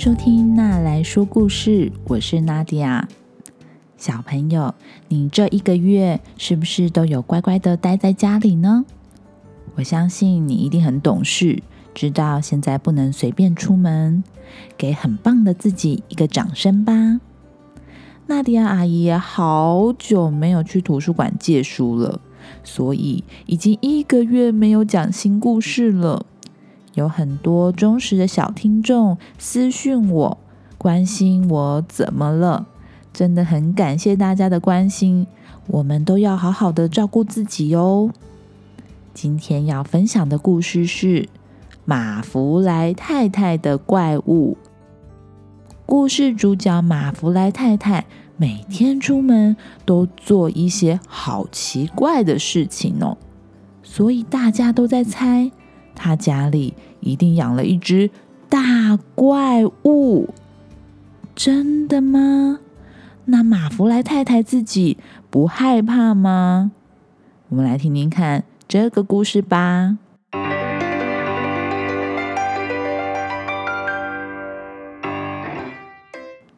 收听娜来说故事，我是娜迪亚。小朋友，你这一个月是不是都有乖乖的待在家里呢？我相信你一定很懂事，知道现在不能随便出门，给很棒的自己一个掌声吧。娜迪亚阿姨也好久没有去图书馆借书了，所以已经一个月没有讲新故事了。有很多忠实的小听众私讯我，关心我怎么了，真的很感谢大家的关心。我们都要好好的照顾自己哦。今天要分享的故事是马福来太太的怪物。故事主角马福来太太每天出门都做一些好奇怪的事情哦，所以大家都在猜。他家里一定养了一只大怪物，真的吗？那马福莱太太自己不害怕吗？我们来听听看这个故事吧。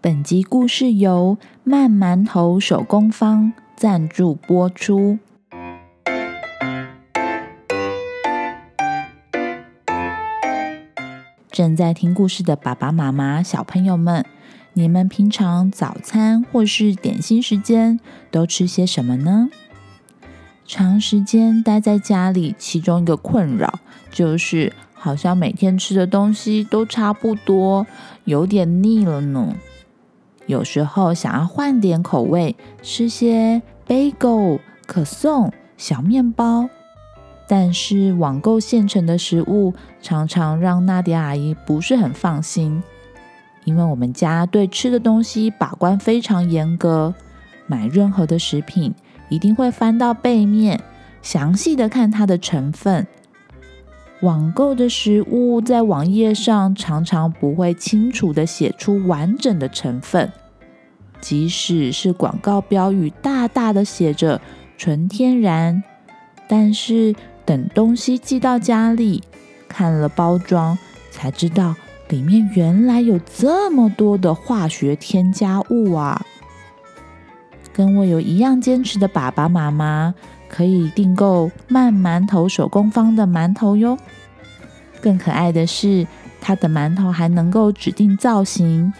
本集故事由慢馒头手工坊赞助播出。正在听故事的爸爸妈妈、小朋友们，你们平常早餐或是点心时间都吃些什么呢？长时间待在家里，其中一个困扰就是好像每天吃的东西都差不多，有点腻了呢。有时候想要换点口味，吃些 bagel、可颂、小面包。但是网购现成的食物常常让娜迪阿姨不是很放心，因为我们家对吃的东西把关非常严格，买任何的食品一定会翻到背面，详细的看它的成分。网购的食物在网页上常常不会清楚的写出完整的成分，即使是广告标语大大的写着纯天然，但是。等东西寄到家里，看了包装，才知道里面原来有这么多的化学添加物啊！跟我有一样坚持的爸爸妈妈，可以订购慢馒头手工坊的馒头哟。更可爱的是，它的馒头还能够指定造型。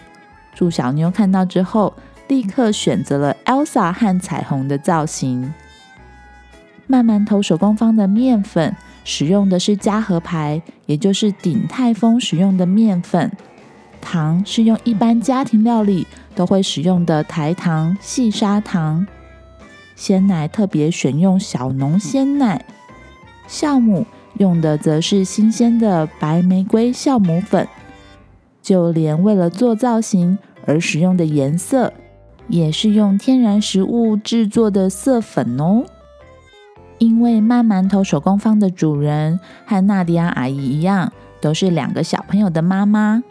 祝小妞看到之后，立刻选择了 Elsa 和彩虹的造型。慢馒头手工坊的面粉使用的是嘉禾牌，也就是鼎泰丰使用的面粉。糖是用一般家庭料理都会使用的台糖细砂糖。鲜奶特别选用小农鲜奶。酵母用的则是新鲜的白玫瑰酵母粉。就连为了做造型而使用的颜色，也是用天然食物制作的色粉哦。因为慢馒头手工坊的主人和娜迪亚阿姨一样，都是两个小朋友的妈妈。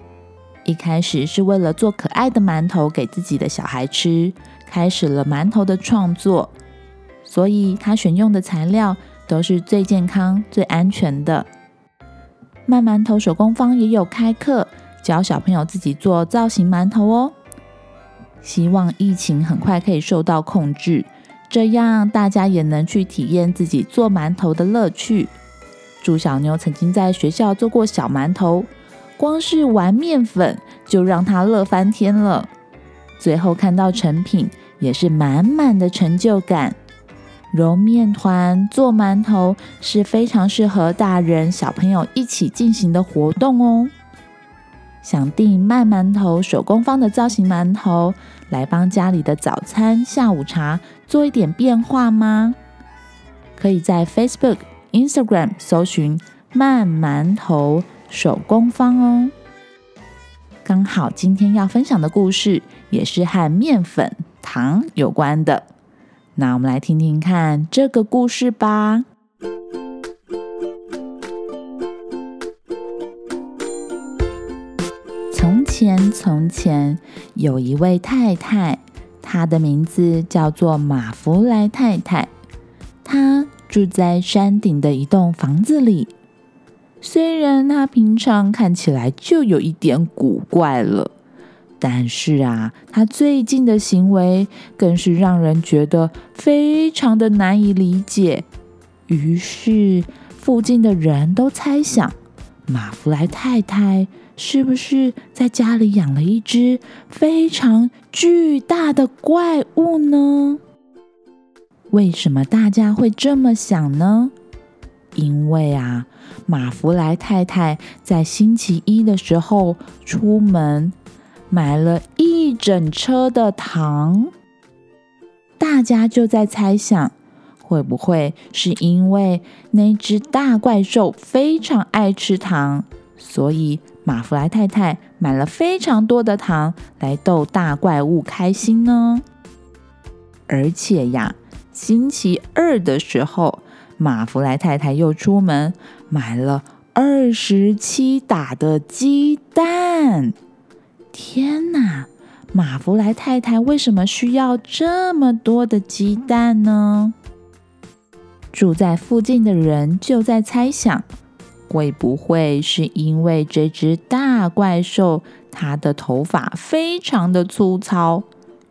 一开始是为了做可爱的馒头给自己的小孩吃，开始了馒头的创作。所以她选用的材料都是最健康、最安全的。慢馒头手工坊也有开课，教小朋友自己做造型馒头哦。希望疫情很快可以受到控制。这样大家也能去体验自己做馒头的乐趣。祝小妞曾经在学校做过小馒头，光是玩面粉就让她乐翻天了。最后看到成品，也是满满的成就感。揉面团、做馒头是非常适合大人小朋友一起进行的活动哦。想订慢馒头手工坊的造型馒头，来帮家里的早餐、下午茶做一点变化吗？可以在 Facebook、Instagram 搜寻“慢馒头手工坊”哦。刚好今天要分享的故事也是和面粉、糖有关的，那我们来听听看这个故事吧。从前从前有一位太太，她的名字叫做马弗莱太太。她住在山顶的一栋房子里。虽然她平常看起来就有一点古怪了，但是啊，他最近的行为更是让人觉得非常的难以理解。于是，附近的人都猜想，马弗莱太太是不是在家里养了一只非常巨大的怪物呢？为什么大家会这么想呢？因为啊，马弗莱太太在星期一的时候出门，买了一整车的糖。大家就在猜想，会不会是因为那只大怪兽非常爱吃糖，所以马弗莱太太买了非常多的糖来逗大怪物开心呢？而且呀，星期二的时候。马弗莱太太又出门买了二十七打的鸡蛋。天哪！马弗莱太太为什么需要这么多的鸡蛋呢？住在附近的人就在猜想，会不会是因为这只大怪兽它的头发非常的粗糙？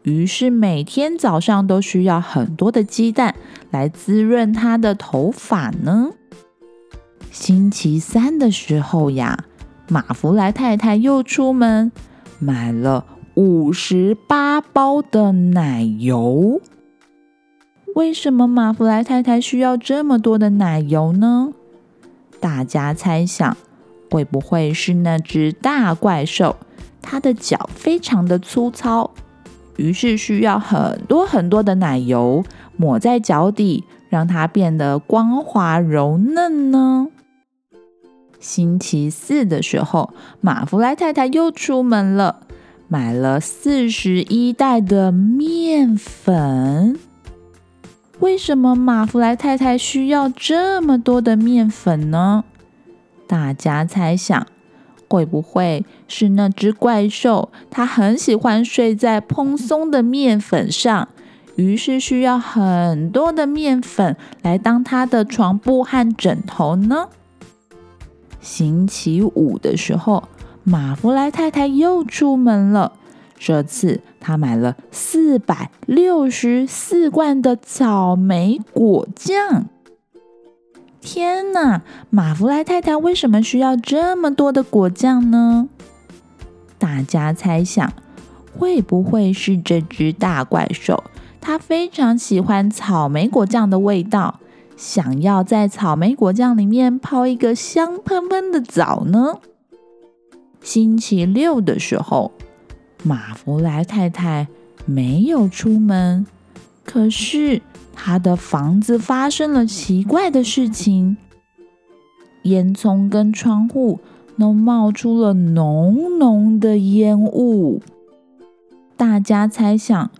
于是每天早上都需要很多的鸡蛋来滋润它的头发呢。星期三的时候呀，马弗莱太太又出门买了五十八包的奶油。为什么马弗莱太太需要这么多的奶油呢？大家猜想，会不会是那只大怪兽？它的脚非常的粗糙。于是需要很多很多的奶油抹在脚底，让它变得光滑柔嫩呢。星期四的时候，马弗莱太太又出门了，买了四十一袋的面粉。为什么马弗莱太太需要这么多的面粉呢？大家猜想。会不会是那只怪兽？它很喜欢睡在蓬松的面粉上，于是需要很多的面粉来当它的床铺和枕头呢。星期五的时候，马弗莱太太又出门了，这次他买了四百六十四罐的草莓果酱。天哪，马弗莱太太为什么需要这么多的果酱呢？大家猜想，会不会是这只大怪兽？它非常喜欢草莓果酱的味道，想要在草莓果酱里面泡一个香喷喷的澡呢？星期六的时候，马弗莱太太没有出门，可是。她的房子发生了奇怪的事情，烟囱跟窗户都冒出了浓浓的烟雾。大家猜想，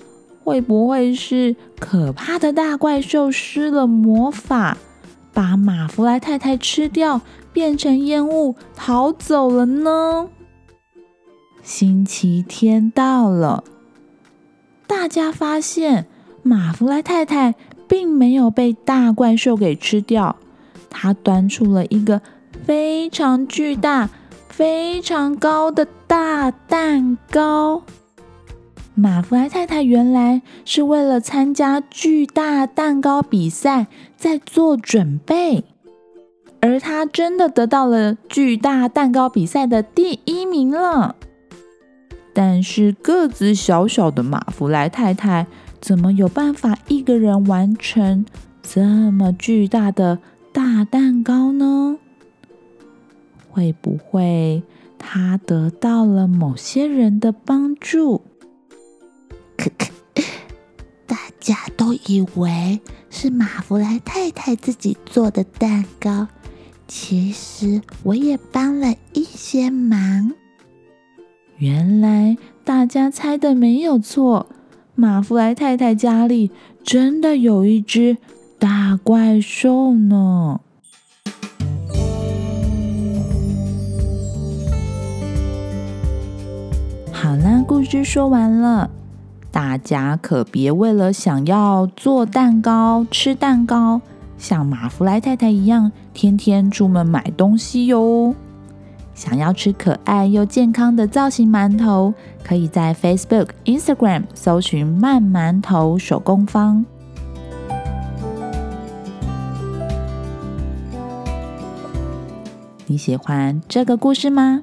会不会是可怕的大怪兽施了魔法，把马弗莱太太吃掉，变成烟雾逃走了呢？星期天到了，大家发现。马弗莱太太并没有被大怪兽给吃掉，她端出了一个非常巨大、非常高的大蛋糕。马弗莱太太原来是为了参加巨大蛋糕比赛在做准备，而她真的得到了巨大蛋糕比赛的第一名了。但是个子小小的马弗莱太太。怎么有办法一个人完成这么巨大的大蛋糕呢？会不会他得到了某些人的帮助？可可，大家都以为是马弗莱太太自己做的蛋糕，其实我也帮了一些忙。原来大家猜的没有错。马弗莱太太家里真的有一只大怪兽呢。好啦，故事说完了，大家可别为了想要做蛋糕、吃蛋糕，像马弗莱太太一样，天天出门买东西哟。想要吃可爱又健康的造型馒头，可以在 Facebook、Instagram 搜寻“慢馒头手工坊”。你喜欢这个故事吗？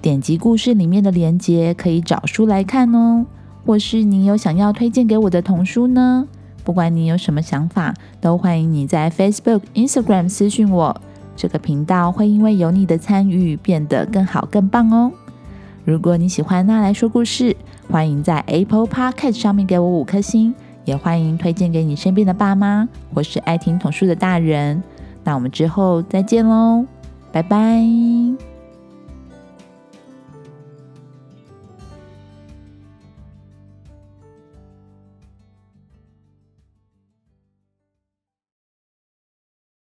点击故事里面的链接，可以找书来看哦。或是你有想要推荐给我的童书呢？不管你有什么想法，都欢迎你在 Facebook、Instagram 私讯我。这个频道会因为有你的参与变得更好、更棒哦。如果你喜欢那来说故事，欢迎在 Apple Podcast 上面给我五颗星，也欢迎推荐给你身边的爸妈或是爱听童书的大人。那我们之后再见喽！拜拜。